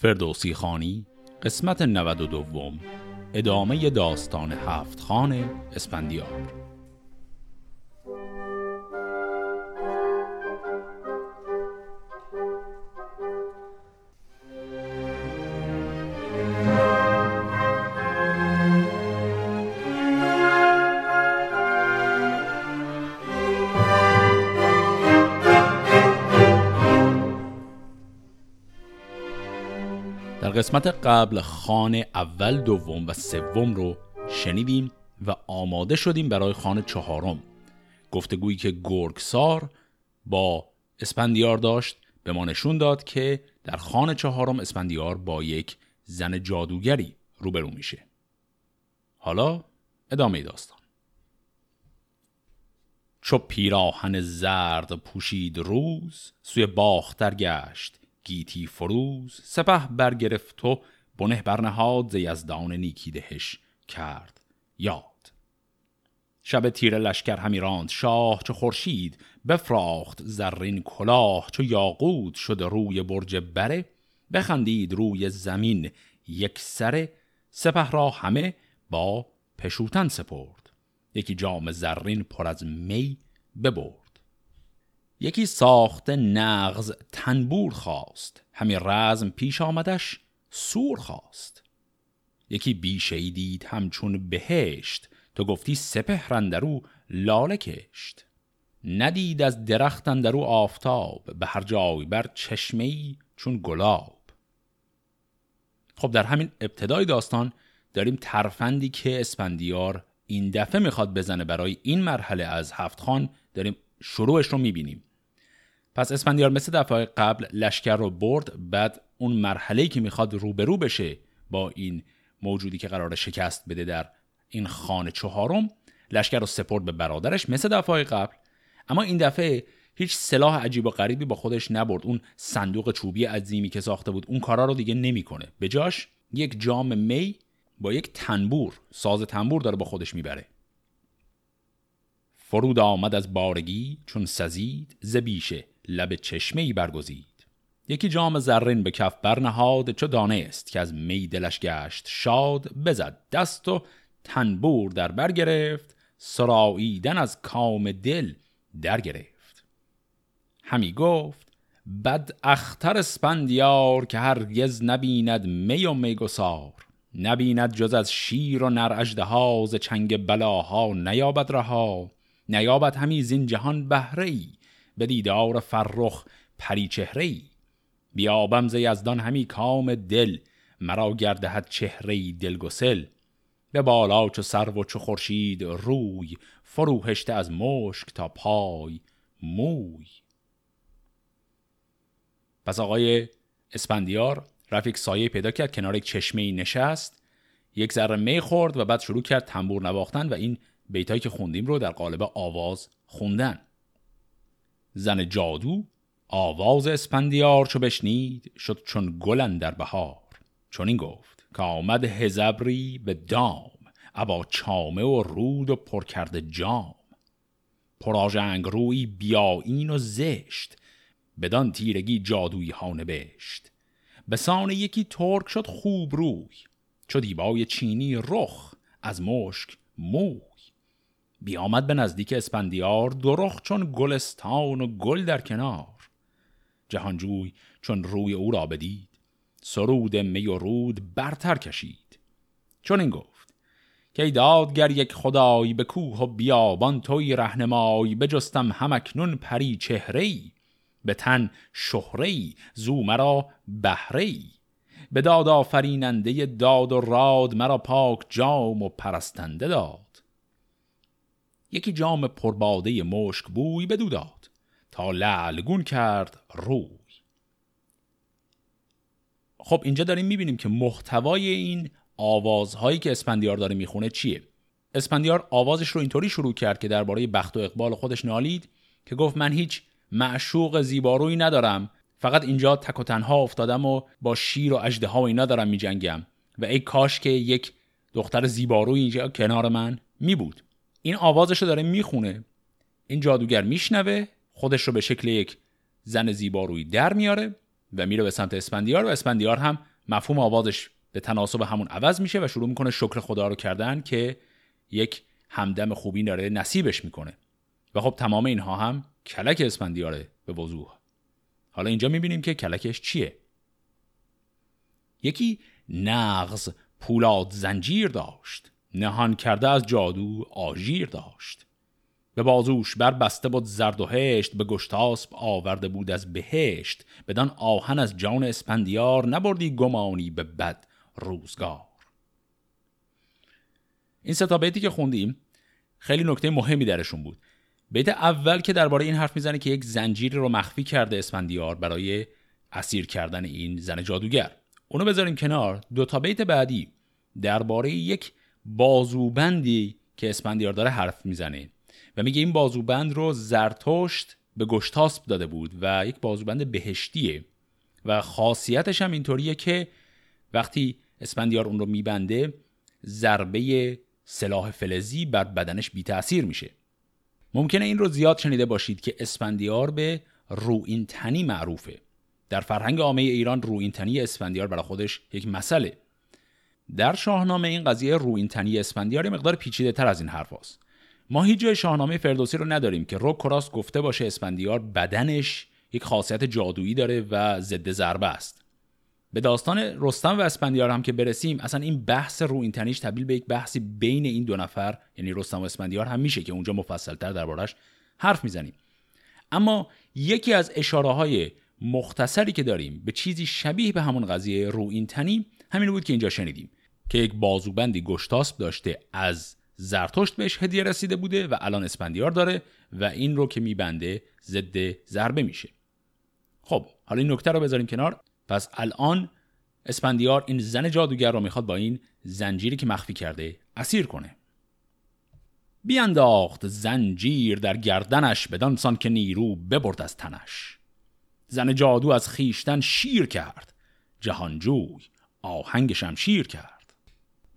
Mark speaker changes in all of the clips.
Speaker 1: فردوسی خانی قسمت 92 ادامه داستان هفت خان اسپندیار قسمت قبل خان اول دوم و سوم رو شنیدیم و آماده شدیم برای خان چهارم. گفتگویی که گرگسار با اسپندیار داشت به ما نشون داد که در خان چهارم اسپندیار با یک زن جادوگری روبرو میشه. حالا ادامه داستان. چو پیراهن زرد پوشید روز سوی باختر گشت. گیتی فروز سپه برگرفت و بنه برنهاد ز یزدان نیکی دهش کرد یاد. شب تیر لشکر همی راند شاه چو خورشید بفراخت زرین کلاه چو یاقوت شد روی برج بره بخندید روی زمین یک سره سپه را همه با پشوتن سپرد یکی جام زرین پر از می ببرد. یکی ساخت نغز تنبور خواست. همی رزم پیش آمدش سور خواست. یکی بیشه دید همچون بهشت. تو گفتی سپه او لاله کشت. ندید از درخت اندرو آفتاب. به هر جای بر چشمه چون گلاب. خب در همین ابتدای داستان داریم ترفندی که اسپندیار این دفعه می‌خواد بزنه برای این مرحله از هفت خان. داریم شروعش رو می‌بینیم. پس اسفندیار مثل دفعه قبل لشکر رو برد بعد اون مرحله که می‌خواد روبرو بشه با این موجودی که قرار شکست بده در این خانه چهارم لشکر رو سپرد به برادرش مثل دفعه قبل. اما این دفعه هیچ سلاح عجیب و غریبی با خودش نبرد. اون صندوق چوبی عظیمی که ساخته بود اون کارا رو دیگه نمی‌کنه. به جاش یک جام می با یک تنبور ساز تنبور داره با خودش می‌بره. فرود آمد از بارگی چون سزید زبیشه لب چشمه ای برگزید. یکی جام زرین به کف برنهاد چو دانست که از می دلش گشت شاد بزد دست و تنبور در بر گرفت سراییدن از کام دل در گرفت. همی گفت بد اختر اسپندیار که هرگز نبیند می و میگسار نبیند جز از شیر و نر اژدها ز چنگ بلاها نیابد رها. نیابد همی زین جهان بهره ای به دیدار فرخ پری چهره ای بیابم ز یزدان همی کام دل مرا گردهد چهره دلگسل به بالا چو سرو و چو خورشید روی فروهشته از مشک تا پای موی. پس آقای اسپندیار رفیق سایه پیدا کرد کنار یک چشمه نشست. یک ذره می خورد و بعد شروع کرد تنبور نواختن و این بیتایی که خوندیم رو در قالب آواز خوندن. زن جادو آواز اسپندیار چو بشنید شد چون گلن در بهار. چون این گفت که آمد هزبری به دام ابا چامه و رود و پر کرده جام پراژنگ روی بیاین و زشت بدان تیرگی جادوی ها نبشت. به سان یکی ترک شد خوب روی چو دیبای چینی رخ از مشک مو بیامد به نزدیک اسپندیار درخ چون گلستان و گل در کنار. جهانجوی چون روی او را بدید سرود می و رود برتر کشید. چون این گفت که دادگر یک خدای به کوه و بیابان توی رهنمای بجستم همکنون پری چهرهی به تن شهرهی زو مرا بهرهی به داد آفریننده داد و راد مرا پاک جام و پرستنده داد. یکی جام پرباده مشک بوی بدو داد تا لعلگون کرد روی. خب اینجا داریم می‌بینیم که محتوای این آوازهایی که اسپندیار داره می‌خونه چیه؟ اسپندیار آوازش رو اینطوری شروع کرد که درباره بخت و اقبال خودش نالید که گفت من هیچ معشوق زیبارویی ندارم. فقط اینجا تک و تنها افتادم و با شیر و اجده ها و اینا دارم میجنگم. و ای کاش که یک دختر زیباروی اینجا کنار من می بود این آوازش رو داره می‌خونه. این جادوگر میشنوه خودش رو به شکل یک زن زیبارویی در میاره و میره به سمت اسپندیار و اسپندیار هم مفهوم آوازش به تناسب همون عوض میشه و شروع می‌کنه شکر خدا رو کردن که یک همدم خوبی داره نصیبش می‌کنه. و خب تمام اینها هم کلک اسپندیاره به وضوح. حالا اینجا می‌بینیم که کلکش چیه. یکی نغز پولاد زنجیر داشت. نهان کرده از جادو آژیر داشت. به بازوش بر بسته بود زرد و هشت به گشتاسب آورده بود از بهشت. بدان آهن از جان اسپندیار نبردی گمانی به بد روزگار. این ستا بیتی که خوندیم خیلی نکته مهمی درشون بود. بیت اول که درباره این حرف می‌زنه که یک زنجیر رو مخفی کرده اسفندیار برای اسیر کردن این زن جادوگر. اونو بذاریم کنار. دو تا بیت بعدی درباره یک بازوبندی که اسفندیار داره حرف می‌زنه. و میگه این بازوبند رو زرتشت به گشتاسب داده بود و یک بازوبند بهشتیه. و خاصیتش هم اینطوریه که وقتی اسفندیار اون رو میبنده ضربه سلاح فلزی بر بدنش بی تأثیر میشه. ممکنه این رو زیاد شنیده باشید که اسفندیار به روین تنی معروفه. در فرهنگ عامه ایران روین تنی اسفندیار برای خودش یک مسئله. در شاهنامه این قضیه روین تنی اسفندیار مقدار پیچیده تر از این حرف هست. ما هیچ جای شاهنامه فردوسی رو نداریم که رو کراس گفته باشه اسفندیار بدنش یک خاصیت جادویی داره و ضد ضربه است. به داستان رستم و اسپندیار هم که برسیم اصلا این بحث رو این تنیش تبدیل به یک بحثی بین این دو نفر یعنی رستم و اسپندیار هم میشه که اونجا مفصلتر دربارش حرف می‌زنیم. اما یکی از اشاره های مختصری که داریم به چیزی شبیه به همون قضیه رو این تنی همین بود که اینجا شنیدیم. که یک بازوبندی گشتاسب داشته از زرتشت بهش هدیه رسیده بوده و الان اسپندیار داره و این رو که میبنده ضد ضربه میشه. خب حالا این نکته رو بذاریم کنار. پس الان اسپندیار این زن جادوگر رو می‌خواد با این زنجیری که مخفی کرده اسیر کنه. بیانداخت زنجیر در گردنش بدانسان که نیرو ببرد از تنش. زن جادو از خیشتن شیر کرد. جهانجوی آهنگ شمشیر کرد.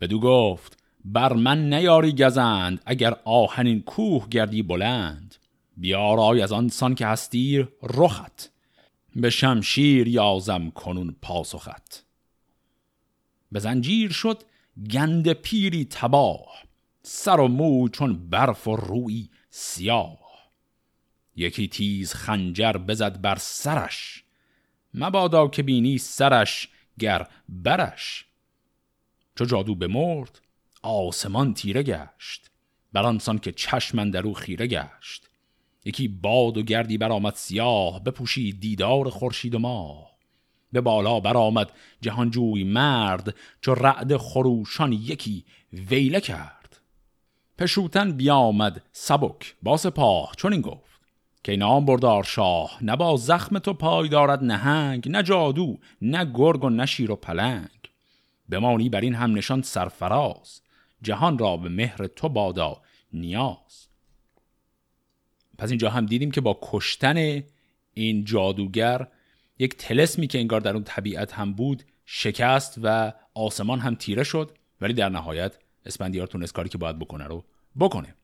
Speaker 1: بدو گفت بر من نیاری گزند اگر آهنین کوه گردی بلند. بیارای از آن سان که هستیر رخت. به شمشیر یازم کنون پاسخت. به زنجیر شد گند پیری تباه سر و مو چون برف و روی سیاه. یکی تیز خنجر بزد بر سرش مبادا که بینی سرش گر برش. چو جادو بمرد آسمان تیره گشت. برانسان که چشمن در او خیره گشت. یکی باد و گردی برآمد سیاه بپوشید دیدار خورشید و ماه. به بالا برآمد جهانجوی مرد چو رعد خروشان یکی ویله کرد. پشوتن بیامد سبک با سپاه چون این گفت که نام بردار شاه نه با زخم تو پای دارد نهنگ نه جادو نه گرگ و نه شیر و پلنگ. بمانی بر این هم نشان سرفراز. جهان را به مهر تو بادا نیاز. پس اینجا هم دیدیم که با کشتن این جادوگر یک تلسمی که انگار در اون طبیعت هم بود شکست و آسمان هم تیره شد ولی در نهایت اسپندیار تونست کاری که باید بکنه رو بکنه.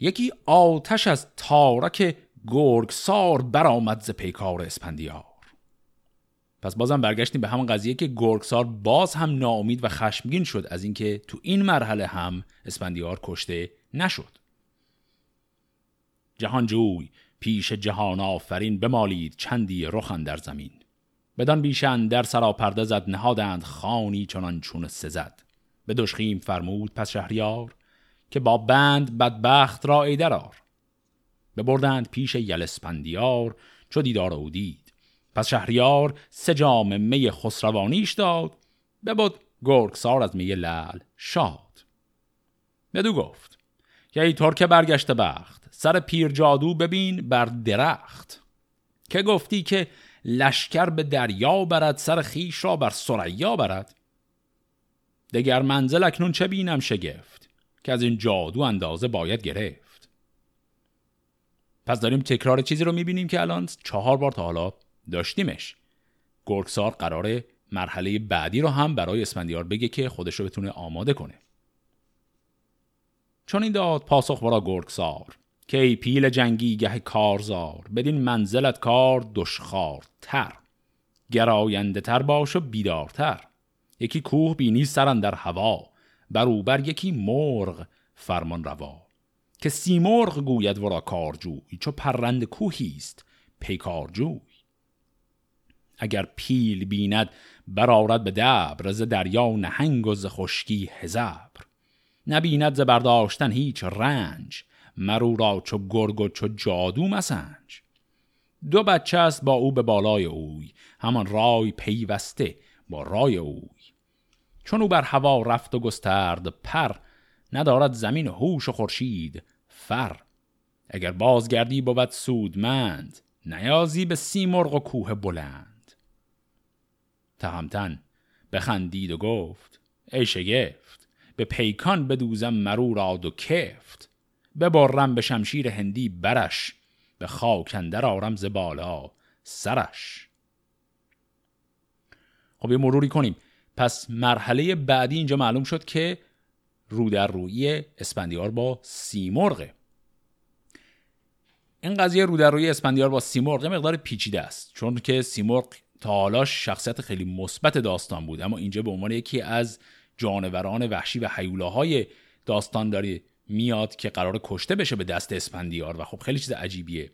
Speaker 1: یکی آتش از تارک گرگسار برآمد ز پیکار اسپندیار پس بازم برگشتیم به همون قضیه که گرگسار باز هم ناامید و خشمگین شد از اینکه تو این مرحله هم اسپندیار کشته نشد. جهانجوی پیش جهان آفرین بمالید چندی رخن در زمین. بدان بیشن در سراپرده زد نهادند خانی چنان چون سزد. به دشخیم فرمود پس شهریار که با بند بدبخت را ایدرار ببردند پیش یلسپندیار چو دیدار او دید. پس شهریار سه جام می خسروانیش داد ببود گرگسار از می لل شاد. بدو گفت که ای ترک برگشته بخت سر پیر جادو ببین بر درخت. که گفتی که لشکر به دریا برد سر خیش را بر سریا برد. دگر منزل اکنون چه بینم شگفت که از این جادو اندازه باید گرفت. پس داریم تکرار چیزی رو می‌بینیم که الان چهار بار تا حالا داشتیمش. گرگسار قرار مرحله بعدی رو هم برای اسفندیار بگه که خودش رو بتونه آماده کنه. چون این داد پاسخ ورا گرگسار که ای پیل جنگی گه کارزار بدین منزلت کار دشخار تر گراینده تر باش و بیدارتر. یکی کوه بینی سرن در هوا بر بر یکی مرغ فرمان روا. که سیمرغ گوید ورا کارجوی چو پرند کوهی است پیکارجوی. اگر پیل بیند برارد به دبر ز دریا نهنگ و ز خشکی هزبر نبیند ز برداشتن هیچ رنج مرو را چو گرگ و چو جادو مسنج. دو بچه است با او به بالای اوی همان رای پیوسته با رای اوی. چون او بر هوا رفت و گسترد پر ندارد زمین هوش و خورشید فر. اگر بازگردی بود سودمند نیازی به سیمرغ و کوه بلند. تهمتن. بخندید و گفت ای شگفت به پیکان بدوزم مرو را دو کفت. ببرم به شمشیر هندی برش به خاکندر آرم ز بالا سرش. خب یه مروری کنیم. پس مرحله بعدی اینجا معلوم شد که رو در روی اسپندیار با سیمرغه. این قضیه رو در روی اسپندیار با سیمرغ مقدار پیچیده است. چون که سیمرغ تا حالا شخصیت خیلی مثبت داستان بود. اما اینجا به عنوان یکی از جانوران وحشی و حیولاهای داستان داره میاد که قرار کشته بشه به دست اسپندیار و خب خیلی چیز عجیبیه.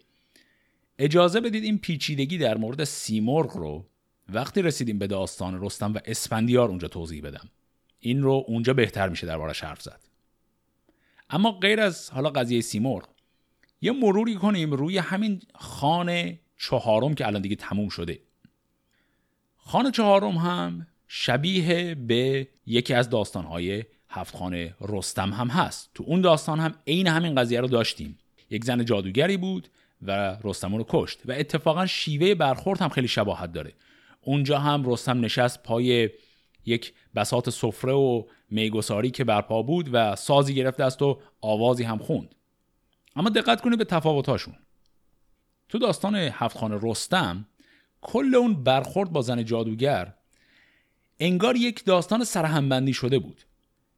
Speaker 1: اجازه بدید این پیچیدگی در مورد سیمرغ رو وقتی رسیدیم به داستان رستم و اسپندیار اونجا توضیح بدم. این رو اونجا بهتر میشه دربارش حرف زد. اما غیر از حالا قضیه سیمرغ یه مروری کنیم روی همین خانه چهارم که الان دیگه تموم شده. خانه چهارم هم شبیه به یکی از داستانهای هفت خانه رستم هم هست. تو اون داستان هم عین همین قضیه رو داشتیم. یک زن جادوگری بود و رستم رو کشت و اتفاقا شیوه برخورد هم خیلی شباهت داره. اونجا هم رستم نشست پای یک بسات سفره و میگساری که برپا بود و سازی گرفته است و آوازی هم خوند. اما دقت کنید به تفاوتاشون تو داستان هفت خانه رستم کل اون برخورد با زن جادوگر انگار یک داستان سرهمبندی شده بود.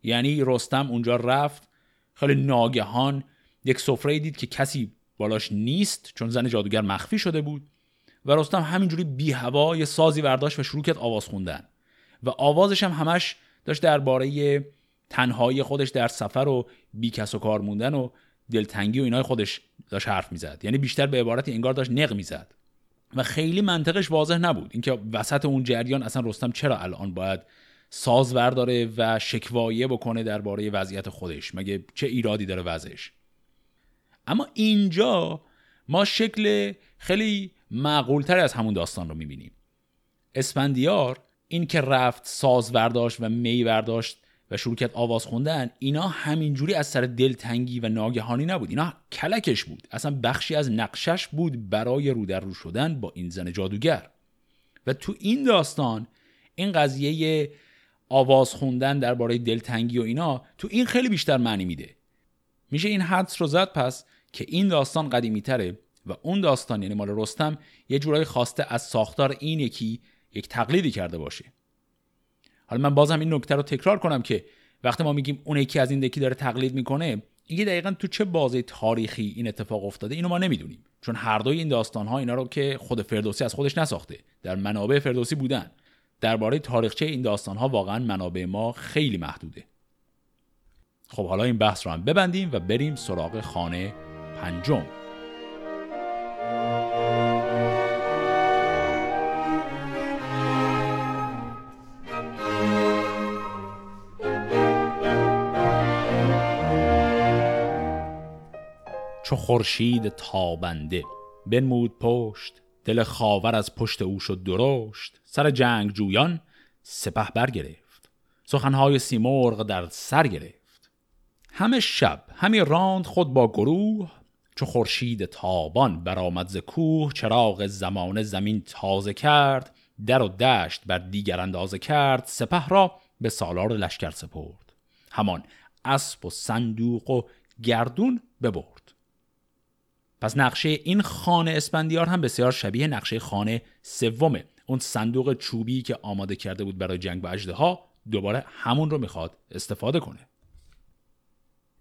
Speaker 1: یعنی رستم اونجا رفت خیلی ناگهان یک سفره دید که کسی بالاش نیست چون زن جادوگر مخفی شده بود و رستم همینجوری بی هوا یه سازی برداشت و شروع کرد آواز خوندن. و آوازش هم همش داشت درباره تنهایی خودش در سفر و بی کس و کار موندن و دلتنگی و اینای خودش داشت حرف می‌زد. یعنی بیشتر به عبارت انگار داشت نق می‌زد. و خیلی منطقش واضح نبود. اینکه وسط اون جریان اصلا رستم چرا الان باید ساز برداره و شکوایه بکنه درباره وضعیت خودش؟ مگه چه ایرادی داره وضعش؟ اما اینجا ما شکل خیلی معقولتر از همون داستان رو می‌بینیم. اسپندیار این که رفت ساز برداشت و می برداشت و شروع کرد آواز خوندن اینا همینجوری از سر دلتنگی و ناگهانی نبود. اینا کلکش بود. اصلا بخشی از نقشش بود برای رو در رو شدن با این زن جادوگر. و تو این داستان این قضیه آواز خوندن درباره دلتنگی و اینا تو این خیلی بیشتر معنی میده. میشه این حدس رو زد پس که این داستان قدیمی تره و اون داستان یعنی مال رستم یه جورایی خواسته از ساختار این یکی یک تقلیدی کرده باشه. حالا من بازم این نکته رو تکرار کنم که وقتی ما میگیم اون یکی از این دکی داره تقلید می‌کنه اینکه دقیقا تو چه بازه تاریخی این اتفاق افتاده؟ اینو ما نمی‌دونیم. چون هر دوی این داستان ها اینا رو که خود فردوسی از خودش نساخته در منابع فردوسی بودن. درباره تاریخچه این داستان ها واقعا منابع ما خیلی محدوده. خب حالا این بحث رو هم ببندیم و بریم سراغ خانه پنجم. چو خورشید تابنده. بنمود پشت دل خاور از پشت او شد درشت. سر جنگ جویان سپه برگرفت. سخنهای سیمرغ در سر گرفت. همه شب همی راند خود با گروه. چو خورشید تابان برآمد ز کوه چراغ زمان زمین تازه کرد. در و دشت بر دیگر اندازه کرد. سپه را به سالار لشکر سپرد. همان اسب و صندوق و گردون ببرد. پس نقشه این خانه اسپندیار هم بسیار شبیه نقشه خانه سومه. اون صندوق چوبی که آماده کرده بود برای جنگ با اجده ها دوباره همون رو می‌خواد استفاده کنه.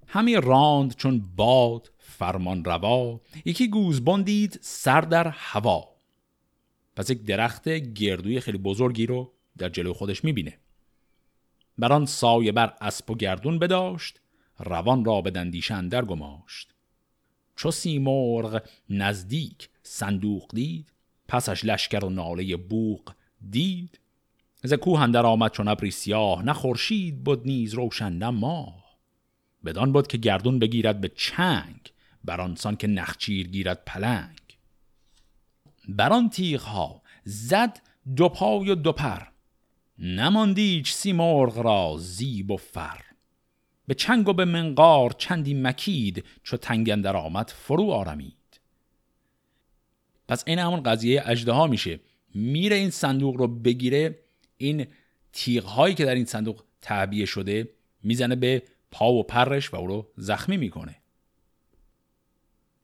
Speaker 1: همی راند چون باد فرمان روا یکی گوزبان دید سر در هوا. پس یک درخت گردوی خیلی بزرگی رو در جلو خودش می‌بینه. بران سایه بر اسب و گردون بداشت روان را به دندیشن در گماشت. چو سیمرغ نزدیک صندوق دید پسش لشکر و ناله بوق دید. ز کوه اندر آمد چون ابری سیاه نه خورشید بود نیز روشن نه بدان بود که گردون بگیرد به چنگ برانسان که نخچیر گیرد پلنگ. بران تیغ ها زد دو پای و دو پر نماندیچ سیمرغ را زیب و فر. به چنگ و به منقار چندی مکید چو تنگندر آمد فرو آرمید. پس این همون قضیه اجده ها میشه. میره این صندوق رو بگیره این تیغ هایی که در این صندوق تعبیه شده می‌زنه به پا و پرش و او رو زخمی می‌کنه.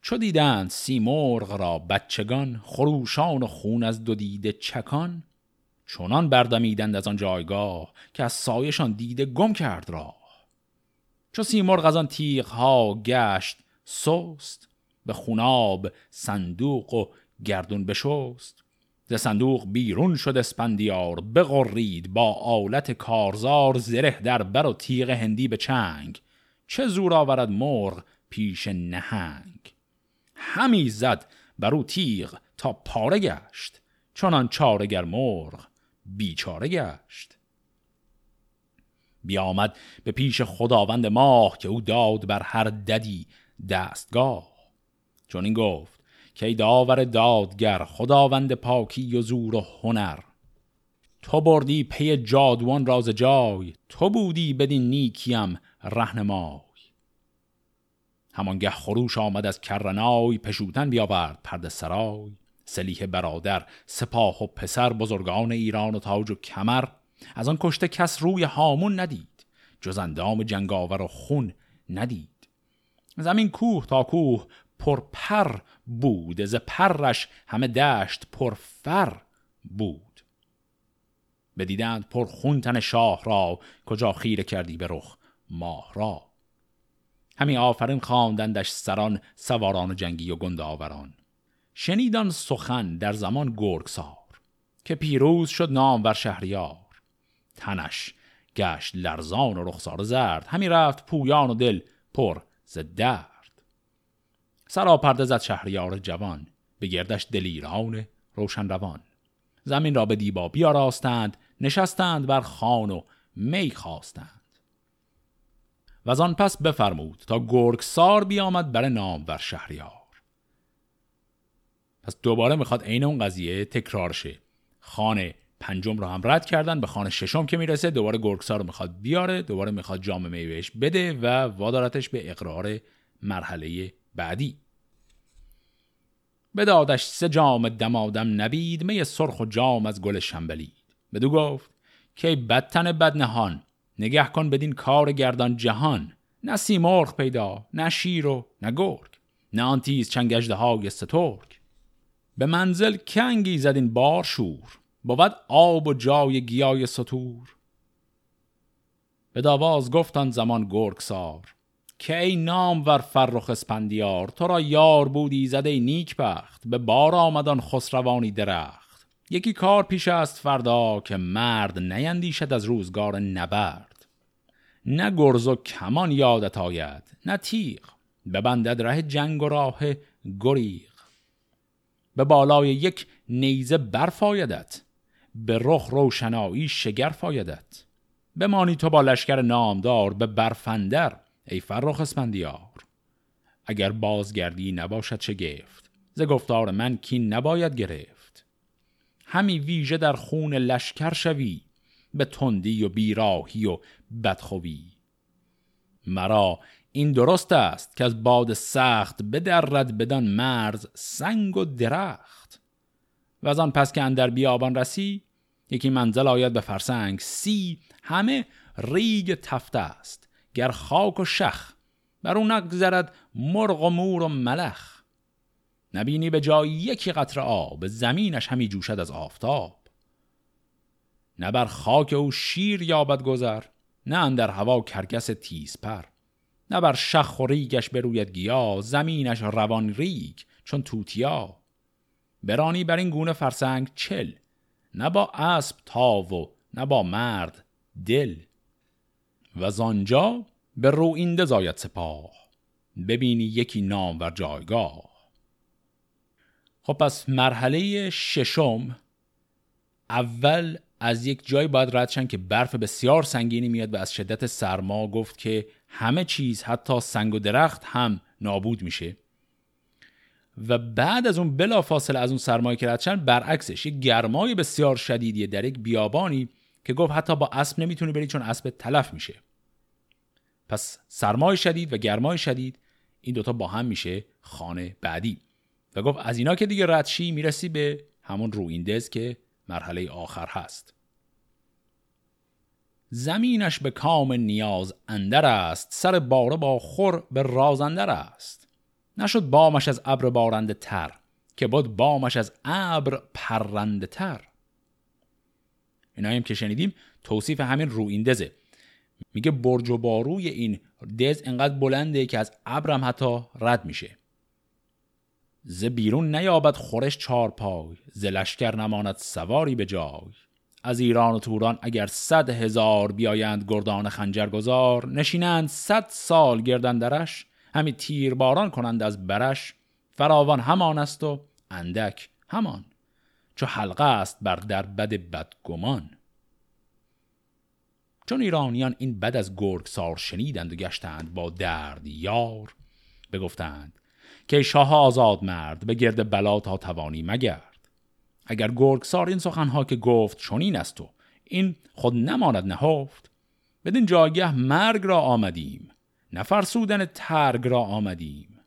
Speaker 1: چو دیدند سیمرغ را بچگان خروشان و خون از دو دیده چکان چونان بردمیدند از آن جایگاه که از سایشان دیده گم کرد را چو سیمرغ از آن تیغ ها گشت سست به خوناب صندوق و گردون بشست. ز صندوق بیرون شد اسپندیار بغرید با آلت کارزار زره در بر و تیغ هندی به چنگ. چه زور آورد مرغ پیش نهنگ؟ همی زد بر او تیغ تا پاره گشت. چنان چارگر مرغ بیچاره گشت. بیامد به پیش خداوند ماه که او داد بر هر ددی دستگاه. چون این گفت که ای داور دادگر خداوند پاکی و زور و هنر تو بردی پی جادوان راز جای تو بودی بدین نیکیم رهنمای. همانگه خروش آمد از کرنای پشوتن بیاورد پرد سرای. سلیح برادر سپاه و پسر بزرگان ایران و تاج و کمر از آن کشته کس روی هامون ندید جز اندام جنگاور و خون ندید. زمین کوه تا کوه پر پر بود از پرش همه دشت پر فر بود. بدیدند پر خون تن شاه را کجا خیره کردی به رخ ماه را. همی آفرین خواندندش سران سواران جنگی و گندآوران شنیدان سخن در زمان گرگسار که پیروز شد نام بر شهریار. تنش. گشت لرزان و رخسار زرد. همی رفت پویان و دل پر ز درد. سرا پرده زد شهریار جوان. به گردش دلیران روشن روان. زمین را به دیبا بیاراستند. نشستند بر خان و می خواستند. و آن پس بفرمود تا گرگسار بیامد بر نام بر شهریار. پس دوباره می‌خواد عین اون قضیه تکرار شه خانه پنجم رو هم رد کردن به خانه ششم که می‌رسه. دوباره گرگسار رو می‌خواد بیاره دوباره می‌خواد جام میوهش بده و وادارتش به اقرار مرحله بعدی. بدادش سه جام دمادم نبید می سرخ و جام از گل شنبلید. بدو گفت که بدتن بد نهان نگه کن بدین کار گردان جهان. نه سیمرغ پیدا نه شیر و نه گرگ نه آن تیز چنگجده های سترگ. به منزل کنگی زدین بار شور. بود آب و جای گیای سطور. به داواز گفتان زمان گرگسار که ای نام ور فرخ اسپندیار تو را یار بودی زده نیک بخت به بار آمدان خسروانی درخت. یکی کار پیش است فردا که مرد نیندیشد از روزگار نبرد. نه گرز و کمان یادت آید نه تیغ ببندد ره جنگ و راه گریغ. به بالای یک نیزه برف آیدت به رخ روشنایی شگرف آیدت بمانی تو با لشکر نامدار به برفندر ای فرخ اسپندیار اگر بازگردی نباشد شگفت ز گفتار من کین نباید گرفت. همی ویژه در خون لشکر شوی به تندی و بیراهی و بدخوی. مرا این درست است که از باد سخت بدرد بدان مرز سنگ و درخت. و از آن پس که اندر بیابان رسی یکی منزل آید به فرسنگ سی همه ریگ تفته است گر خاک و شخ بر اون نگذرد مرغ و مور و ملخ. نبینی به جایی یکی قطره آب زمینش همی جوشد از آفتاب. نه بر خاک او شیر یابد گذر نه اندر هوا کرگس تیز پر. نه بر شخ و ریگش بروید گیا زمینش روان ریگ چون توتیا. برانی بر این گونه فرسنگ چل نه با اسب تاو و نه با مرد دل. و زانجا به رو این زاید سپاه ببینی یکی نام و جایگاه. خب پس مرحله ششم اول از یک جایی باید ردشن که برف بسیار سنگینی میاد و از شدت سرما گفت که همه چیز حتی سنگ و درخت هم نابود میشه. و بعد از اون بلا فاصله از اون سرمایه که ردشن برعکسش یک گرمای بسیار شدیدیه در یک بیابانی که گفت حتی با اسب نمی‌تونی بری چون اسب تلف میشه. پس سرمای شدید و گرمای شدید این دوتا با هم میشه خانه بعدی. و گفت از اینا که دیگه ردشی می‌رسی به همون رویندز که مرحله آخر هست. زمینش به کام نیاز اندر است سر باره با خور به رازندر است. نشد بامش از ابر بارنده تر که بود بامش از ابر پرنده تر. اینا هم که شنیدیم توصیف همین رویندزه. میگه برج و باروی این دز انقدر بلنده که از ابرم حتی رد میشه. ز بیرون نیابد خورش چار پای ز لشکر نماند سواری به جای. از ایران و توران اگر صد هزار بیایند گردان خنجرگزار نشینند صد سال گردن درش همی تیر باران کنند از برش فراوان همان است و اندک همان چو حلقه است بر در بد بدگمان. چون ایرانیان این بد از گرگسار شنیدند و گشتند با درد یار بگفتند که شاه آزاد مرد به گرد بلا تا توانی مگرد. اگر گرگسار این سخنها که گفت چنین است و این خود نماند نهفت بدین جایگه مرگ را آمدیم. نفرسودن ترگ را آمدیم.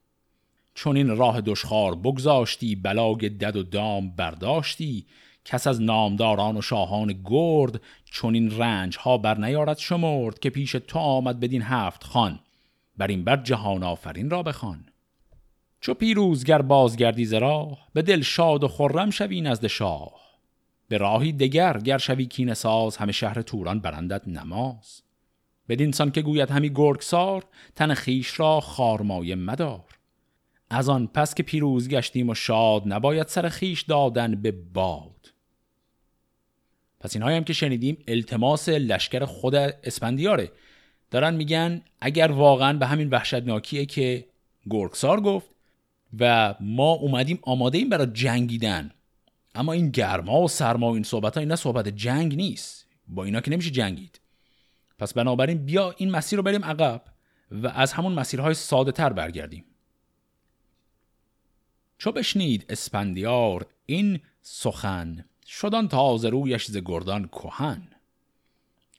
Speaker 1: چون این راه دشخار بگذاشتی بلاگ دد و دام برداشتی. کس از نامداران و شاهان گرد چون این رنج ها بر نیارد شمرد که پیش تو آمد بدین هفت خان بر این بر جهان آفرین را بخوان. چو پیروزگر بازگردی ز راه به دل شاد و خرم شوی نزد شاه. به راهی دگر گر شوی کین ساز همه شهر توران برندت نماز. بدین سان که گوید همی گرگسار تن خیش را خارمایه مدار. از آن پس که پیروز گشتیم و شاد نباید سر خیش دادن به باد. پس اینهایی هم که شنیدیم التماس لشکر خود اسپندیاره دارن میگن اگر واقعا به همین وحشتناکیه که گرگسار گفت و ما اومدیم آماده ایم برای جنگیدن. اما این گرما و سرما و این صحبت ها اینا صحبت جنگ نیست. با اینا که نمیشه جنگید. پس بنابراین بیا این مسیر رو بریم عقب و از همون مسیرهای ساده تر برگردیم. چو بشنید اسپندیار این سخن شدان تازه رویش ز گردان کهن.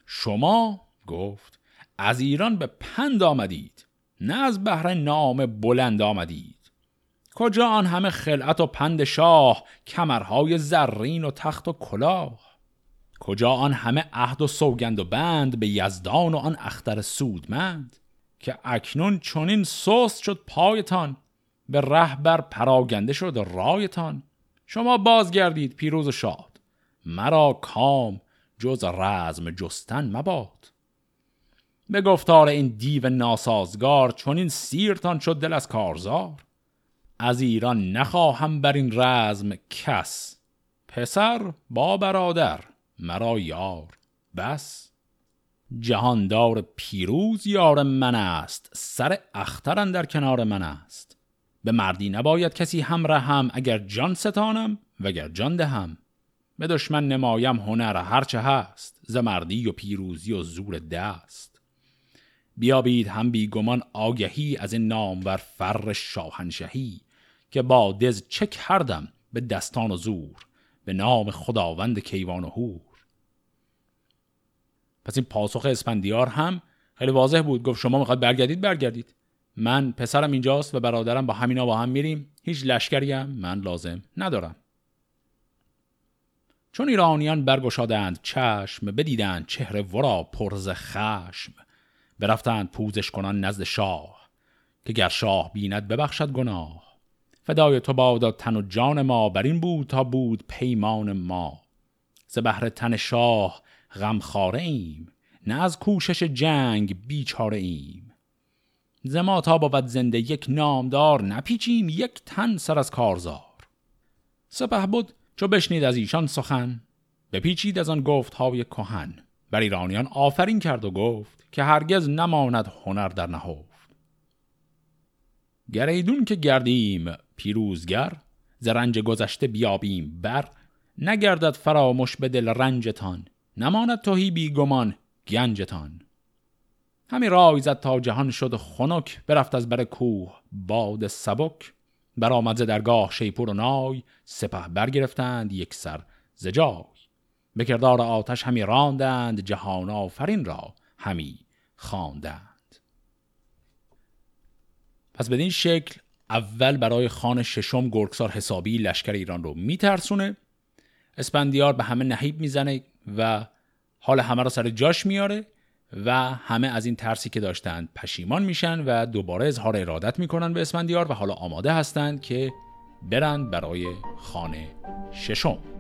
Speaker 1: شما گفت از ایران به پند آمدید نه از بهر نام بلند آمدید. کجا آن همه خلعت و پند شاه کمرهای زرین و تخت و کلاه؟ کجا آن همه عهد و سوگند و بند به یزدان و آن اختر سودمند؟ که اکنون چنین سست شد پایتان به رهبر پراگنده شد رایتان. شما بازگردید پیروز و شاد مرا کام جز رزم جستن مباد. به گفتار این دیو ناسازگار چون این سیرتان شد دل از کارزار. از ایران نخواهم بر این رزم کس پسر با برادر. مرا یار. بس. جهاندار پیروز یار من است. سر اخترن در کنار من است. به مردی نباید کسی هم رهم اگر جان ستانم وگر جان دهم. به دشمن نمایم هنر هرچه هست. ز مردی و پیروزی و زور دست. بیابید هم بیگمان آگهی از این نامور فر شاهنشهی که با دز چه کردم به دستان و زور. به نام خداوند کیوان و هور پس این پاسخ اسپندیار هم خیلی واضح بود. گفت شما می‌خواد برگردید؟ برگردید. من پسرم اینجاست و برادرم با همینا با هم میریم. هیچ لشکریم من لازم ندارم. چون ایرانیان برگشادند چشم بدیدند چهره ورا پرز خشم. برفتند پوزش کنان نزد شاه که گر شاه بیند ببخشد گناه. فدای تو بادا تن و جان ما بر این بود تا بود پیمان ما. ز بهر تن شاه غم خاره ایم نه از کوشش جنگ بیچاره ایم. زما تا بود زنده یک نامدار نپیچیم یک تن سر از کارزار. سپه بود چو بشنید از ایشان سخن بپیچید از آن گفت های کهن. بر ایرانیان آفرین کرد و گفت که هرگز نماند هنر در نهفت. گریدون که گردیم پیروزگر ز رنج گذشته بیابیم بر. نگردد فراموش به دل رنجتان نماند توهی بیگمان گنجتان. همی رای زد تا جهان شد خنک برفت از بر کوه باد سبک. برآمد ز درگاه شیپور و نای سپه برگرفتند یک سر ز جای. به آتش همی راندند جهان آفرین را همی خواندند. پس بدین شکل اول برای خان ششم گرگسار حسابی لشکر ایران رو میترسونه. اسپندیار به همه نهیب می‌زنه و حال همه را سر جاش میاره و همه از این ترسی که داشتند پشیمان میشن و دوباره اظهار ارادت می‌کنن به اسفندیار و حالا آماده هستند که برند برای خانه ششم.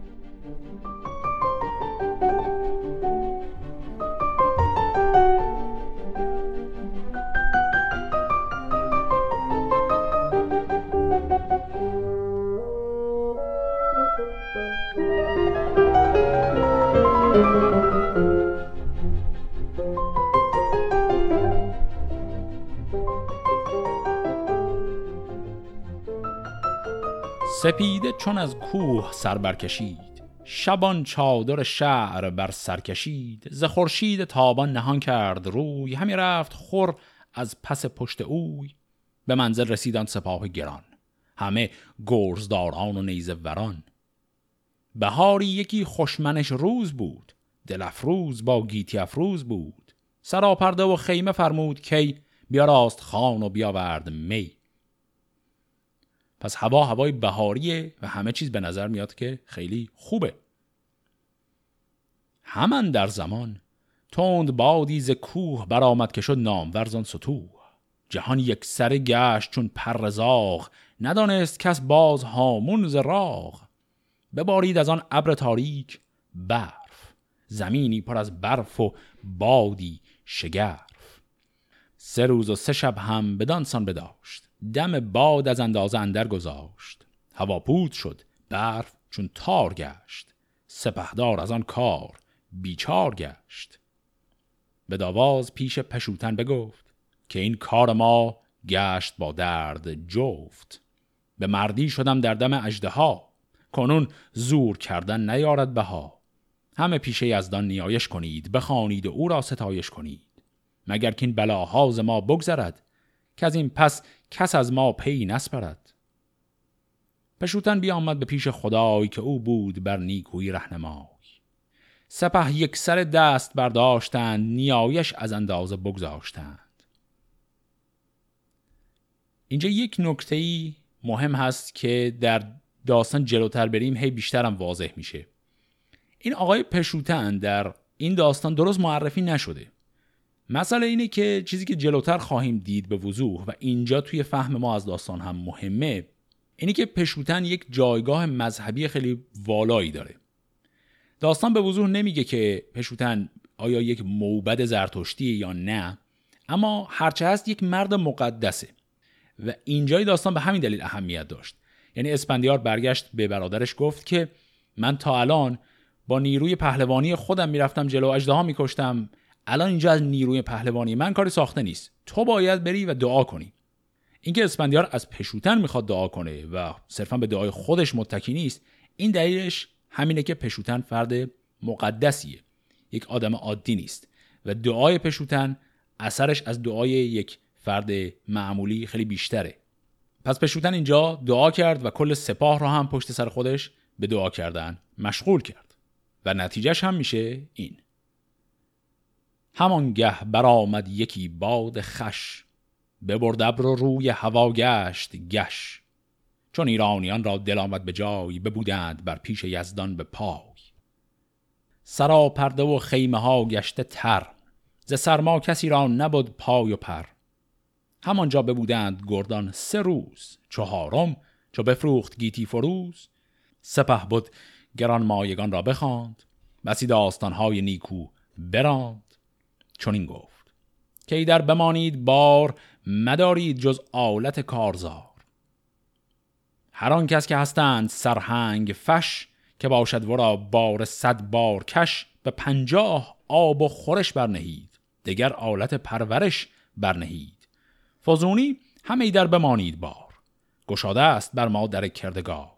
Speaker 1: سپیده چون از کوه سر برکشید. شبان چادر شعر بر سر کشید. ز خورشید تابان نهان کرد روی. همی رفت خور از پس پشت اوی. به منزل رسیدان سپاه گران. همه گرزداران و نیزه وران بهاری یکی خوشمنش روز بود. دل افروز با گیتی افروز بود. سراپرده و خیمه فرمود کی بیاراست خان و بیاورد می. پس هوا هوای بهاریه و همه چیز به نظر میاد که خیلی خوبه. همان در زمان تند بادی ز کوه برآمد که شد نامورزان ستوه جهان یک سر گشت چون پرزاغ ندانست کس باز هامون ز راغ. ببارید از آن ابر تاریک برف زمینی پر از برف و بادی شگرف. سه روز و سه شب هم بدانسان بداشت. دم باد از اندازه اندر گذاشت. هوا پود شد برف چون تار گشت. سپهدار از آن کار بیچار گشت. به داواز پیش پشوتن بگفت که این کار ما گشت با درد جفت. به مردی شدم در دم اجده ها کنون زور کردن نیارد بها. همه پیشه یزدان نیایش کنید بخوانید و او را ستایش کنید. مگر که این بلاها ز ما بگذرد؟ که از این پس کس از ما پی نسپرد. پشوتن بیامد به پیش خدای که او بود بر نیکوی رهنمای. سپه یک سر دست برداشتند نیایش از اندازه بگذاشتند. اینجا یک نکته مهم هست که در داستان جلوتر بریم هی بیشترم واضح میشه. این آقای پشوتن در این داستان درست معرفی نشده. مسئله اینه که چیزی که جلوتر خواهیم دید به وضوح و اینجا توی فهم ما از داستان هم مهمه اینی که پشوتن یک جایگاه مذهبی خیلی والایی داره. داستان به وضوح نمیگه که پشوتن آیا یک موبد زرتشتیه یا نه اما هرچه هست یک مرد مقدسه. و اینجای داستان به همین دلیل اهمیت داشت. یعنی اسپندیار برگشت به برادرش گفت که من تا الان با نیروی پهلوانی خودم می‌رفتم جلو اجدها میکشتم الان اینجا از نیروی پهلوانی من کاری ساخته نیست. تو باید بری و دعا کنی. اینکه اسپندیار از پشوتن می‌خواد دعا کنه و صرفا به دعای خودش متکی نیست این دلیلش همینه که پشوتن فرد مقدسیه. یک آدم عادی نیست و دعای پشوتن اثرش از دعای یک فرد معمولی خیلی بیشتره. پس پشوتن اینجا دعا کرد و کل سپاه را هم پشت سر خودش به دعا کردن مشغول کرد. و نتیجهش هم میشه این. همانگه برآمد یکی باد خش ببرد ابر روی هوا گشت گش. چون ایرانیان را دل آمد به جای ببودند بر پیش یزدان به پای. سرا پرده و خیمه ها گشته تر ز سرما کسی را نبود پای و پر. همانجا ببودند گردان سه روز چهارم چو بفروخت گیتی فروز. سپه بود گران مایگان را بخواند بسی داستانهای نیکو براند. چون این گفت که ای در بمانید بار مدارید جز آلت کارزار. هر آن کس که هستند سرهنگ فش که باشد ورا بار صد بار کش به پنجاه آب و خورش برنهید دگر آلت پرورش برنهید. فزونی همه در بمانید بار گشاده است بر ما در کردگار.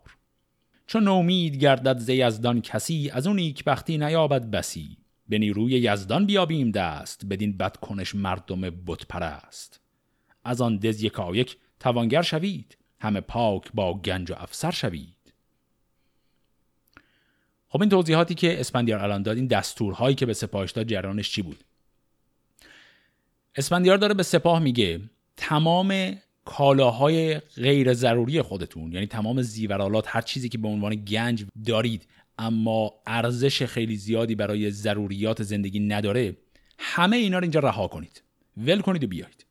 Speaker 1: چون نومید گردد ز یزدان کسی از اون بختی نیابد بسی. به نیروی یزدان بیابیم دست بدین بد کنش مردم بت پرست از آن دز یکایک توانگر شوید همه پاک با گنج و افسر شوید. خب این توضیحاتی که اسپندیار الان داد این دستورهایی که به سپاهش داد جریانش چی بود؟ اسپندیار داره به سپاه میگه تمام کالاهای غیر ضروری خودتون یعنی تمام زیورالات هر چیزی که به عنوان گنج دارید اما ارزش خیلی زیادی برای ضروریات زندگی نداره. همه اینا رو اینجا رها کنید. ول کنید و بیایید.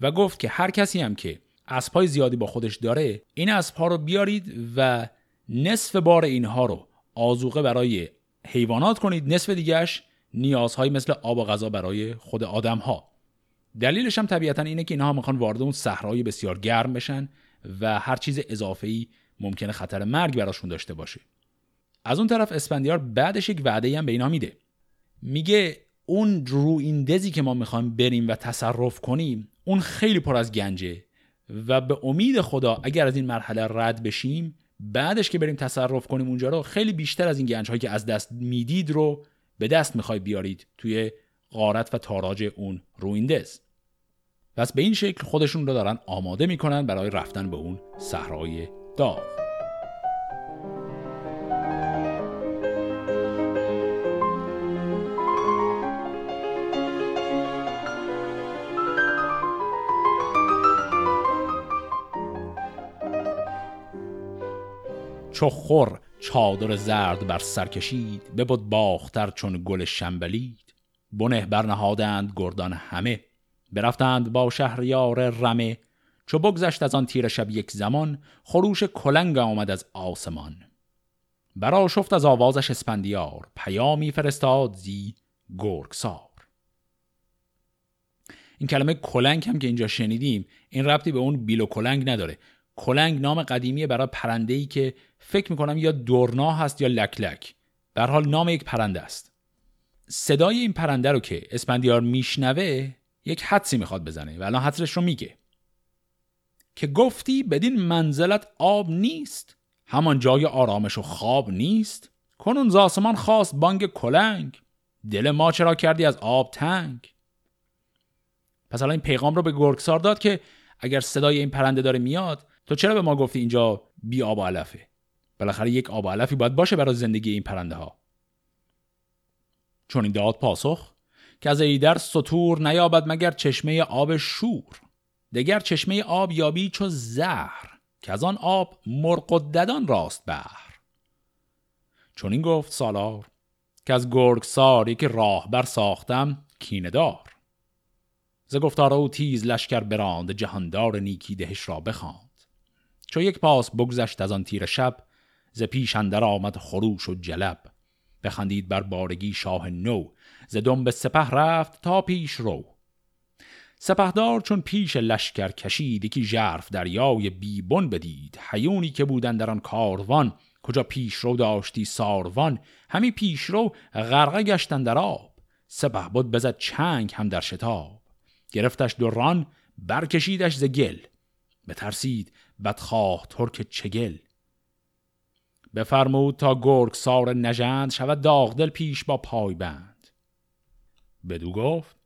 Speaker 1: و گفت که هر کسی هم که اسبای زیادی با خودش داره این اسبها رو بیارید و نصف بار اینها رو آزوقه برای حیوانات کنید. نصف دیگهش نیازهایی مثل آب و غذا برای خود آدم ها دلیلش هم طبیعتا اینه که اینها می‌خوان وارد اون صحرای بسیار گرم بشن و هر چیز اضافه ای ممکنه خطر مرگ براشون داشته باشه. از اون طرف اسپندیار بعدش یک وعده هم به اینا میده. میگه اون رو این دزی که ما می‌خوایم بریم و تصرف کنیم اون خیلی پر از گنجه و به امید خدا اگر از این مرحله رد بشیم بعدش که بریم تصرف کنیم اونجا رو خیلی بیشتر از این گنج هایی که از دست می‌دید رو به دست می‌خوای بیارید توی غارت و تاراج اون رویندز. پس به این شکل خودشون رو دارن آماده می‌کنن برای رفتن به اون صحرای داغ. چو خور چادر زرد بر سر کشید ببد باختر چون گل شنبلید. بنه برنهادند گردان همه برفتند با شهریار رمه. چو بگذشت از آن تیر شب یک زمان خروش کلنگ آمد از آسمان. برا شفت از آوازش اسپندیار پیامی فرستاد زی گرگسار. این کلمه کلنگ هم که اینجا شنیدیم این ربطی به اون بیل کلنگ نداره. کلنگ نام قدیمی برای پرنده ای که فکر می‌کنم یا دورنا هست یا لکلک در حال نام یک پرنده است. صدای این پرنده رو که اسپندیار میشنوه یک حدسی می‌خواد بزنه و الان حدسش رو میگه. که گفتی بدین منزلت آب نیست همان جای آرامش و خواب نیست. کنون زاسمان خواست بانگ کلنگ دل ما چرا کردی از آب تنگ؟ پس الان این پیغام رو به گرگسار داد که اگر صدای این پرنده داره میاد تو چرا به ما گفتی اینجا بی آب و علفه؟ بالاخره یک آب علفی باید باشه برای زندگی این پرنده ها چون این داد پاسخ که از ایدر سطور نیابد مگر چشمه آب شور. دگر چشمه آب یابی چو زهر که از آن آب مرق و ددان راست بهر. چون این گفت سالار که از گرگ ساری که راه بر ساختم کینه دار. ز گفتار او تیز لشکر براند جهاندار نیکی دهش را بخواند. چو یک پاس بگذشت از آن تیر شب ز پیش اندر آمد خروش و جلب. بخندید بر بارگی شاه نو. ز به سپه رفت تا پیش رو. سپهدار چون پیش لشکر کشید یکی ژرف دریای بیبون بدید. حیونی که بودن در آن کاروان. کجا پیش رو داشتی ساروان؟ همی پیش رو غرقه گشتن در آب. سپه بود بزد چنگ هم در شتاب. گرفتش دران برکشیدش ز گل. بترسید بدخواه ترک چگل. بفرمود تا گرگ سار نژند شود داغدل پیش با پای بند بدو گفت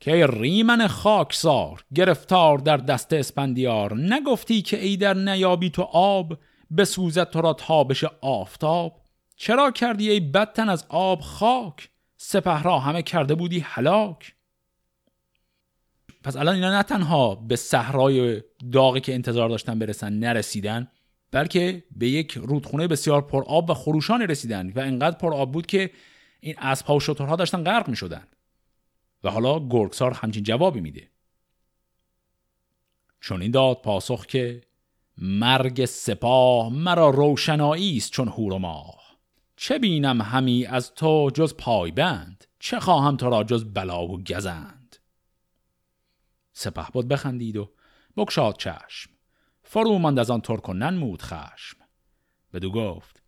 Speaker 1: که ریمن خاکسار گرفتار در دست اسپندیار نگفتی که ای در نیابی تو آب بسوزد تو را تابش آفتاب؟ چرا کردی ای بدتن از آب خاک؟ سپه را همه کرده بودی هلاک؟ پس الان اینا نه تنها به صحرای داغی که انتظار داشتن برسن نرسیدن بلکه به یک رودخونه بسیار پر آب و خروشانی رسیدن و انقدر پر آب بود که این اسبها و شترها داشتن غرق می شدن. و حالا گرگسار همچین جوابی میده. چون این داد پاسخ که مرگ سپاه مرا روشنایی است چون هور و ماه. چه بینم همی از تو جز پایبند؟ چه خواهم تو را جز بلا و گزند؟ سپه بود بخندید و بکشاد چشم. فرو ماند از آن ترک و ننمود خشم. بدو گفت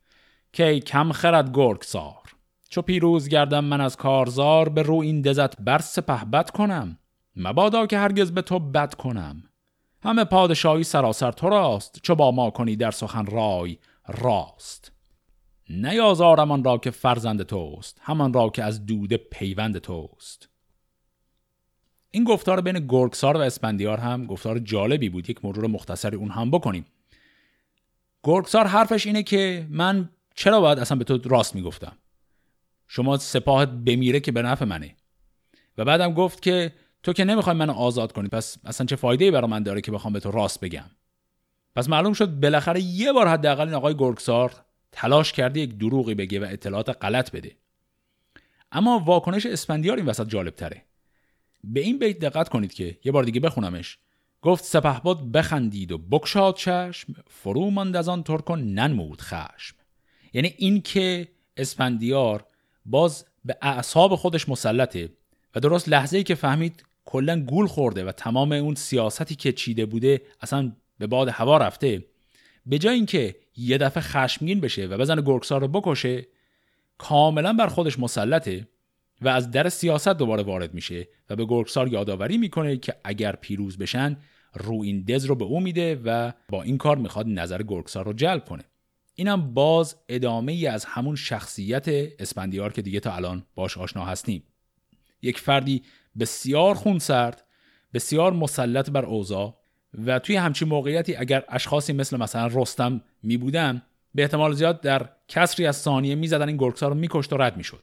Speaker 1: کی کم خرد گرگ سار. چو پیروز گردم من از کارزار به رو این دزت بر سپه بد کنم. مبادا که هرگز به تو بد کنم. همه پادشاهی سراسر تو راست چو با ما کنی در سخن رای راست. نیازارم آن را که فرزند توست همان را که از دوده پیوند توست. این گفتار بین گرگسار و اسپندیار هم گفتار جالبی بود یک مرور مختصری اون هم بکنیم. گرگسار حرفش اینه که من چرا باید اصلا به تو راست می‌گفتم؟ شما سپاهت بمیره که به نفع منه. و بعدم گفت که تو که نمی‌خوای منو آزاد کنی پس اصلا چه فایده ای برای من داره که بخوام به تو راست بگم؟ پس معلوم شد بالاخره یه بار حداقل این آقای گرگسار تلاش کرده یک دروغی بگه و اطلاعات غلط بده. اما واکنش اسفندیار این وسط جالب تره به این بیت دقت کنید که یه بار دیگه بخونمش. گفت سپهبد بخندید و بکشاد چشم فرو ماند از آن ترک و ننمود خشم. یعنی این که اسپندیار باز به اعصاب خودش مسلطه و درست لحظه ای که فهمید کلا گول خورده و تمام اون سیاستی که چیده بوده اصلا به باد هوا رفته به جای اینکه یه دفعه خشمگین بشه و بزن گرگسار رو بکشه کاملا بر خودش مسلطه. و از در سیاست دوباره وارد میشه و به گرگسار یادآوری می‌کنه که اگر پیروز بشن رو این دز رو به او میده و با این کار می‌خواد نظر گرگسار رو جلب کنه. اینم باز ادامه ای از همون شخصیت اسپندیار که دیگه تا الان باش آشنا هستیم. یک فردی بسیار خونسرد بسیار مسلط بر اوضاع و توی همچین موقعیتی اگر اشخاصی مثل مثلا رستم می بودن به احتمال زیاد در کسری از ثانیه می‌زدن این گرگسار رو میکشت و رد می‌شد.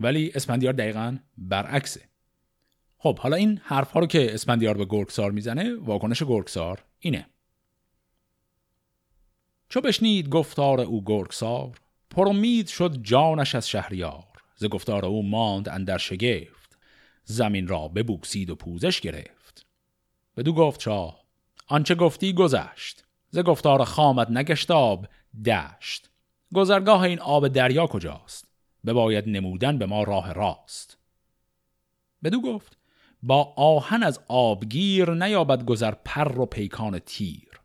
Speaker 1: ولی اسپندیار دقیقا برعکسه. خب حالا این حرف ها رو که اسپندیار به گرگسار می‌زنه واکنش گرگسار اینه. چو بشنید گفتار او گرگسار پر امید شد جانش از شهریار. ز گفتار او ماند اندر شگفت زمین را ببوکسید و پوزش گرفت. بدو گفت شاه آنچه گفتی گذشت. ز گفتار خامت نگشت آب دشت. گذرگاه این آب دریا کجاست؟ بباید نمودن به ما راه راست. بدو گفت با آهن از آبگیر نیابد گذر پر و پیکان تیر.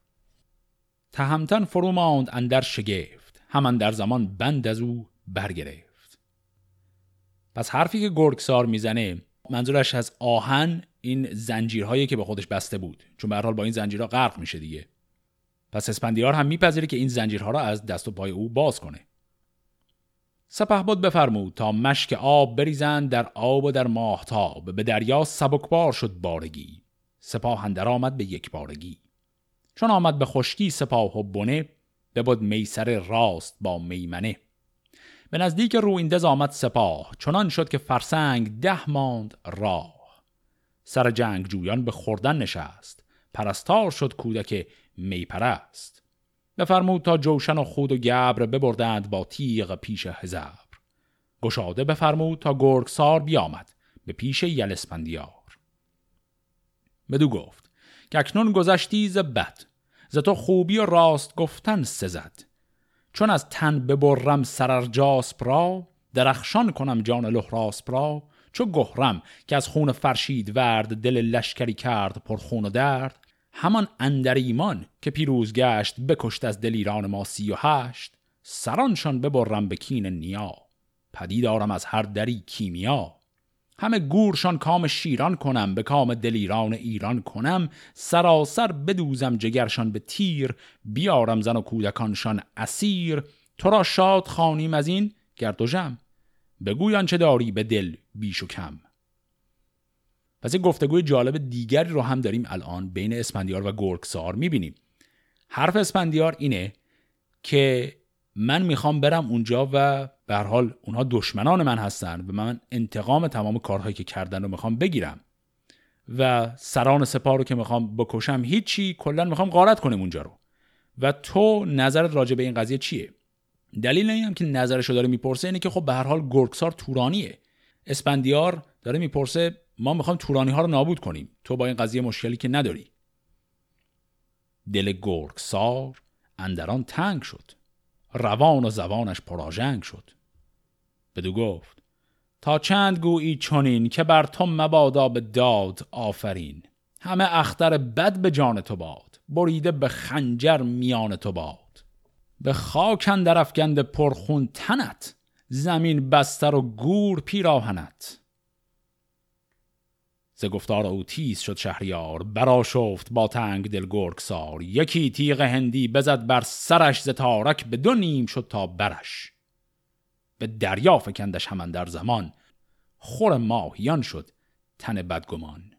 Speaker 1: تهمتن فرو ماند اندر شگفت همان در زمان بند از او برگرفت. پس حرفی که گرگسار می‌زنه منظورش از آهن این زنجیرهایی که به خودش بسته بود چون به با این زنجیرها غرق میشه دیگه. پس اسپندیار هم میپذیره که این زنجیرها را از دست و پای او باز کنه. سپهبد بفرمود تا مشک آب بریزند در آب و در ماهتاب. به دریا سبکبار شد بارگی. سپاه اندر آمد به یک بارگی. چون آمد به خشکی سپاه و بنه ببد میسر راست با میمنه. به نزدیک رویندز آمد سپاه. چنان شد که فرسنگ ده ماند راه. سر جنگ جویان به خوردن نشست. پرستار شد کودک میپرست. بفرمود تا جوشن و خود و گبر ببردند با تیغ پیش هزبر گشاده بفرمود تا گرگسار بیامد به پیش یلسپندیار بدو گفت که اکنون گذشتی ز بد ز تو خوبی و راست گفتن سزد. چون از تن ببرم سررجاسپ را درخشان کنم جان لحراسپ را. چو گهرم که از خون فرشید ورد دل لشکری کرد پر خون و درد همان اندر ایمان که پیروز گشت بکشت از دلیران ما سی و هشت سرانشان ببرم به کین نیا. پدید دارم از هر دری کیمیا. همه گورشان کام شیران کنم به کام دلیران ایران کنم. سراسر بدوزم جگرشان به تیر بیارم زن و کودکانشان اسیر. تو را شاد خوانیم از این گر دژم بگو آنچه داری به دل بیش و کم. پس یک گفتگوی جالب دیگری رو هم داریم الان بین اسپندیار و گرگسار می‌بینیم. حرف اسپندیار اینه که من می‌خوام برم اونجا و به حال اونها دشمنان من هستن و من انتقام تمام کارهایی که کردن رو می‌خوام بگیرم و سران سپاه رو که می‌خوام بکشم هیچی کلا می‌خوام غارت کنم اونجا رو. و تو نظرت راجع به این قضیه چیه؟ دلیل این هم که نظرشو داره می‌پرسه اینه که خب به هر حال گرگسار تورانیه. اسپندیار داره می‌پرسه ما می‌خوایم تورانی ها رو نابود کنیم. تو با این قضیه مشکلی که نداری. دل گرگسار اندران تنگ شد. روان و زبانش پراژنگ شد. بدو گفت تا چند گویی چنین که بر تو مبادا به داد آفرین. همه اختر بد به جان تو باد. بریده به خنجر میان تو باد. به خاک اندر پرخون تنت. زمین بستر و گور پیراهنت. ز گفتار او تیز شد شهریار برا شفت با تنگ دل گرگسار. یکی تیغ هندی بزد بر سرش ز تارک به دو نیم شد تا برش. به دریا فکندش همان در زمان خور ماهیان شد تن بدگمان.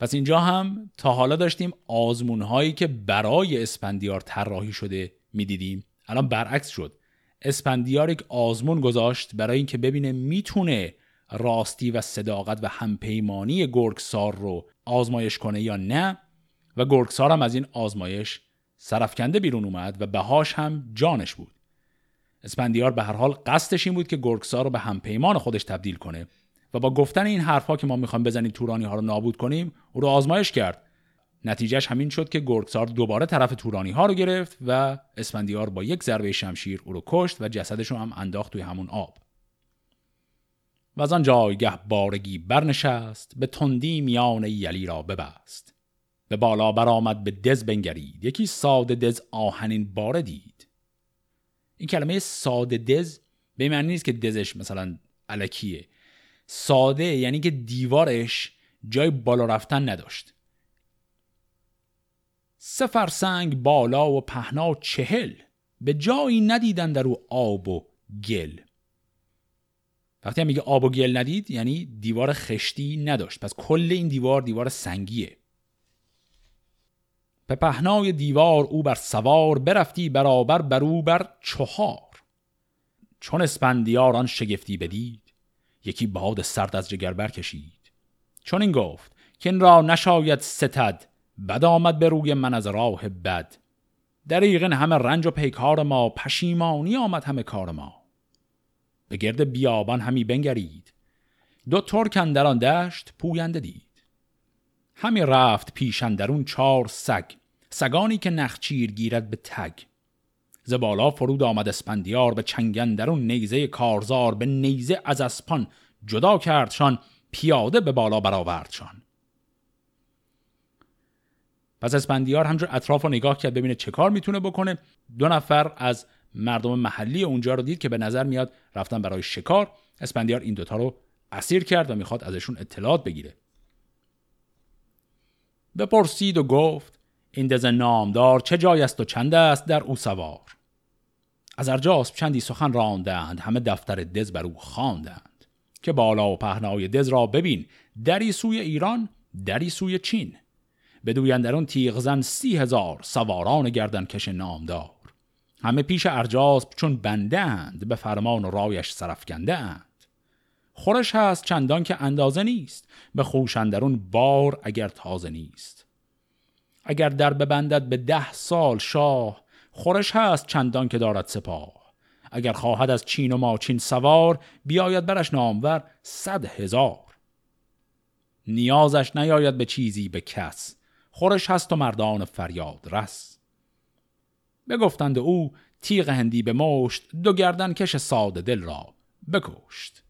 Speaker 1: پس اینجا هم تا حالا داشتیم آزمون هایی که برای اسپندیار طراحی شده می‌دیدیم. الان برعکس شد. اسپندیار یک آزمون گذاشت برای اینکه ببینه می‌تونه راستی و صداقت و همپیمانی گرگسار رو آزمایش کنه یا نه؟ و گرگسار هم از این آزمایش سرفکنده بیرون اومد و بهاش هم جانش بود. اسپندیار به هر حال قصدش این بود که گرگسار رو به همپیمان خودش تبدیل کنه و با گفتن این حرفها که ما می‌خوایم بزنیم تورانی ها رو نابود کنیم او رو آزمایش کرد. نتیجهش همین شد که گرگسار دوباره طرف تورانی ها رو گرفت و اسپندیار با یک ضربه شمشیر او رو کشت و جسدش رو هم انداخت توی همون آب. و از آن جایگه بارگی برنشست به تندی میان یلی را ببست. به بالا برآمد به دز بنگرید. یکی ساده دز آهنین باره دید. این کلمه ساده دز به معنی نیست که دزش مثلا علکیه ساده یعنی که دیوارش جای بالا رفتن نداشت. سفر سنگ بالا و پهنا چهل. به جایی ندیدن در او آب و گل. وقتی هم میگه آب و گل ندید یعنی دیوار خشتی نداشت. پس کل این دیوار دیوار سنگیه. به پهنای دیوار او بر سوار برفتی برابر بر او بر چهار. چون اسپندیاران شگفتی بدید یکی باد سرد از جگر برکشید. چون این گفت که این را نشاید ستد بد آمد به روی من از راه بد. دریغن همه رنج و پیکار ما پشیمانی آمد همه کار ما. به گرد بیابان همی بنگرید. دو ترک اندران دشت پوینده دید. همی رفت پیش اندرون چار سگ سگانی که نخچیر گیرد به تگ. ز بالا فرود آمد اسپندیار به چنگندرون نیزه کارزار به نیزه از اسپان جدا کردشان پیاده به بالا برآوردشان پس اسپندیار همجور اطراف رو نگاه کرد ببینه چه کار می‌تونه بکنه. دو نفر از مردم محلی اونجا رو دید که به نظر میاد رفتن برای شکار. اسپندیار این دوتا رو اسیر کرد و می‌خواد ازشون اطلاعات بگیره. بپرسید و گفت این دز نامدار چه جای است و چند است در او سوار؟ از ارجاسب چندی سخن راندند همه دفتر دز بر او خواندند که بالا و پهنای دز را ببین دری سوی ایران دری سوی چین. بدویندرون تیغزن سی هزار سواران گردن کش نامدار. همه پیش ارجاسب چون بندند به فرمان و رایش سرفکنده اند خورش هست چندان که اندازه نیست به خوشندرون بار اگر تازه نیست. اگر در ببندد به ده سال شاه خورش هست چندان که دارد سپاه. اگر خواهد از چین و ماچین سوار بیاید برش نامور صد هزار. نیازش نیاید به چیزی به کس خورش هست و مردان فریاد رس. بگفتند او تیغ هندی به مشت دو گردن کش ساده دل را بکشت.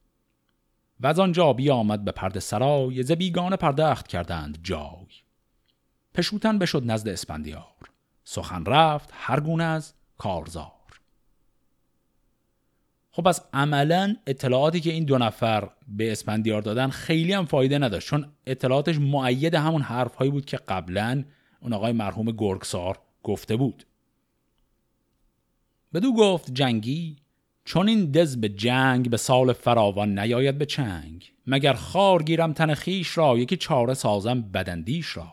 Speaker 1: و از آنجا بیامد به پرده سرای ز بیگانه پردخت کردند جای. پشوتن بشد نزد اسپندیار. سخن رفت هر گونه از کارزار. خب از عملا اطلاعاتی که این دو نفر به اسپندیار دادن خیلی هم فایده نداشت چون اطلاعاتش معید همون حرفهایی بود که قبلا اون آقای مرحوم گرگسار گفته بود. بدو گفت جنگی چون این دز به جنگ به سال فراوان نیاید به چنگ. مگر خار گیرم تن خیش را یکی چاره سازم بدندیش را.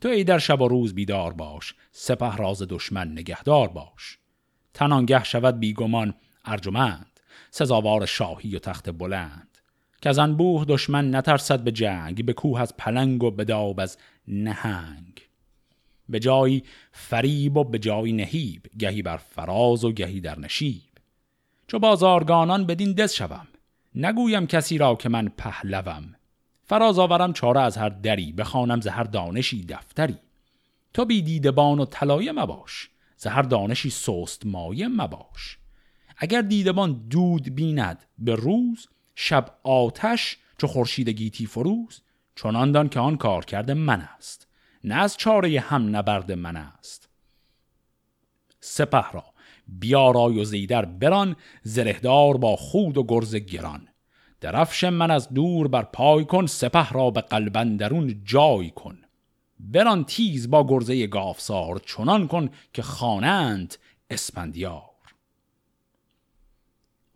Speaker 1: تو ای در شب و روز بیدار باش سپه راز دشمن نگهدار باش. تنانگه شود بیگمان ارجمند سزاوار شاهی و تخت بلند. که از انبوه دشمن نترسد به جنگ به کوه از پلنگ و به داب از نهنگ. به جایی فریب و به جایی نهیب گهی بر فراز و گهی در نشیب. چو بازارگانان بدین دز شوم نگویم کسی را که من پهلوم. فراز آورم چاره از هر دری بخوانم ز هر دانشی دفتری. تو بی دیدبان و طلایه مباش ز هر دانشی سست مایه مباش. اگر دیدبان دود بیند به روز شب آتش چو خورشید گیتی فروز. چنان دان که آن کار کرده من است. نه از چاره هم نبرد من است. سپه را بیارای و زیدر بران زرهدار با خود و گرز گران. درفش من از دور بر پای کن سپه را به قلبندرون جای کن. بران تیز با گرزه گافسار چنان کن که خوانند اسپندیار.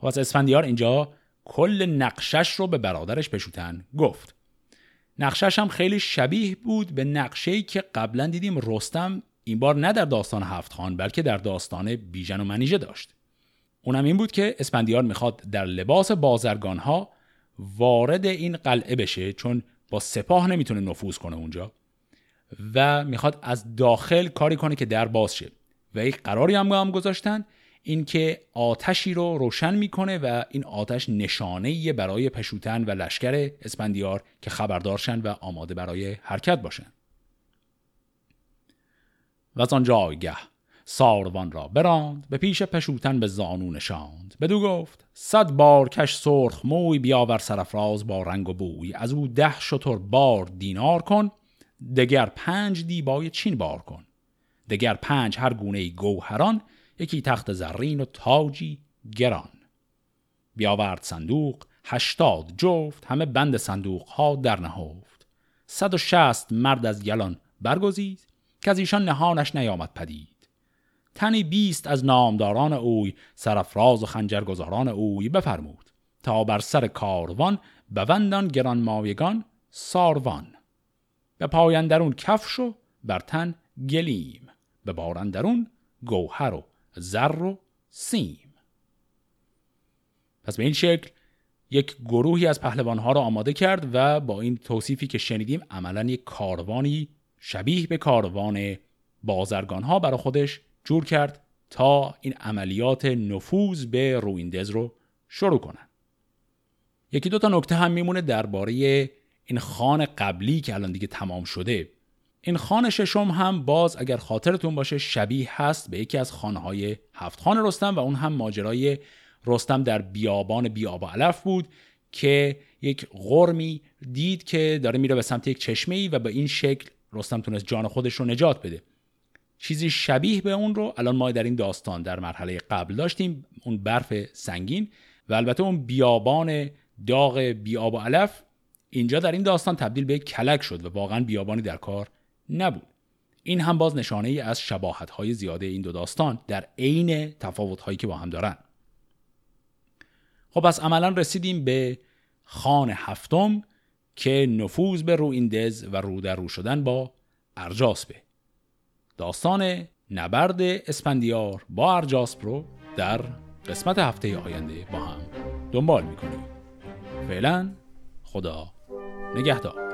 Speaker 1: و اسفندیار اینجا کل نقشش رو به برادرش پشوتن گفت نقشش هم خیلی شبیه بود به نقشه‌ای که قبلا دیدیم رستم این بار نه در داستان هفت خان بلکه در داستان بیژن و منیژه داشت. اونم این بود که اسپندیار می‌خواد در لباس بازرگان ها وارد این قلعه بشه چون با سپاه نمی‌تونه نفوذ کنه اونجا و می‌خواد از داخل کاری کنه که در باز شه. و یک قراری هم هم گذاشتن اینکه آتشی رو روشن می‌کنه و این آتش نشانه برای پشوتن و لشکر اسپندیار که خبردارشن و آماده برای حرکت باشن. و از آن جایگه ساروان را براند به پیش پشوتن به زانو نشاند. بدو گفت صد بار کش سرخ موی بیاور سرفراز با رنگ و بوی. از او ده شتر بار دینار کن دگر پنج دیبای چین بار کن. دگر پنج هر گونه گوهران یکی تخت زرین و تاجی گران. بیاورد صندوق هشتاد جفت همه بند صندوق ها در نهفت. صد و شست مرد از گلان برگزید که از ایشان نهانش نیامد پدید. تنی بیست از نامداران اوی سرفراز و خنجرگزاران اوی بفرمود تا بر سر کاروان بوندان گران مایگان ساروان. به پایندرون کفش و بر تن گلیم به بارندرون گوهر و زر و سیم. پس به این شکل یک گروهی از پهلوانها را آماده کرد و با این توصیفی که شنیدیم عملا یک کاروانی شبیه به کاروان بازرگان برای خودش جور کرد تا این عملیات نفوذ به رویندز رو شروع کنن. یکی دو تا نکته هم میمونه درباره این خان قبلی که الان دیگه تمام شده. این خان ششم هم باز اگر خاطرتون باشه شبیه هست به یکی از خانهای هفت خان رستم و اون هم ماجرای رستم در بیابان بیاب علف بود که یک غرمی دید که داره میره به سمت یک چشمه ای و به این شکل رستم تونست جان خودش رو نجات بده. چیزی شبیه به اون رو الان ما در این داستان در مرحله قبل داشتیم اون برف سنگین و البته اون بیابان داغ بیاب و علف اینجا در این داستان تبدیل به کلک شد و واقعا بیابانی در کار نبود. این هم باز نشانه ای از شباهت های زیاده این دو داستان در عین تفاوت هایی که با هم دارن. خب پس عملا رسیدیم به خان هفتم که نفوذ به رویندز و رو در رو شدن با ارجاسپه داستان نبرد اسپندیار با ارجاسپ رو در قسمت هفته آینده با هم دنبال می‌کنیم. فعلا خدا نگهدار.